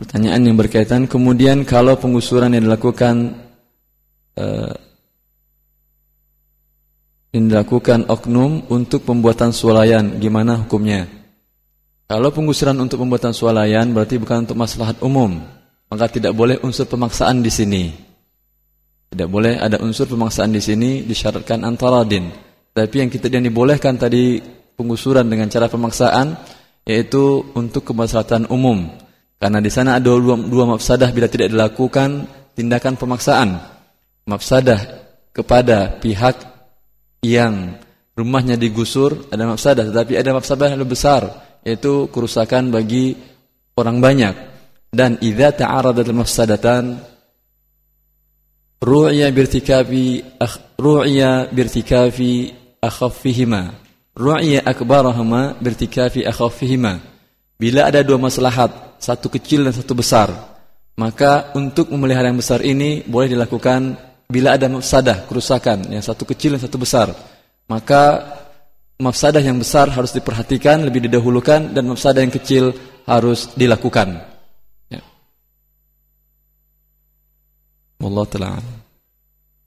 Pertanyaan yang berkaitan kemudian kalau penggusuran yang dilakukan uh, yang dilakukan oknum untuk pembuatan swalayan, gimana hukumnya? Kalau penggusuran untuk pembuatan swalayan berarti bukan untuk maslahat umum, maka tidak boleh unsur pemaksaan di sini. Tidak boleh ada unsur pemaksaan di sini disyaratkan antara din. Tapi yang kita yang dibolehkan tadi penggusuran dengan cara pemaksaan yaitu untuk kemaslahatan umum karena di sana ada dua, dua mafsadah bila tidak dilakukan tindakan pemaksaan. Mafsadah kepada pihak yang rumahnya digusur ada mafsadah, tetapi ada mafsadah yang lebih besar yaitu kerusakan bagi orang banyak. Dan idza ta'aradat al-mafsadatan ru'ya birtikafi ru'ya birtikafi akhaffihima ru'ya akbarahuma birtikafi akhaffihima bila ada dua maslahat satu kecil dan satu besar. Maka untuk memelihara yang besar ini boleh dilakukan bila ada mafsadah, kerusakan, yang satu kecil dan satu besar. Maka mafsadah yang besar harus diperhatikan, lebih didahulukan, dan mafsadah yang kecil harus dilakukan. Ya. Wallahu ta'ala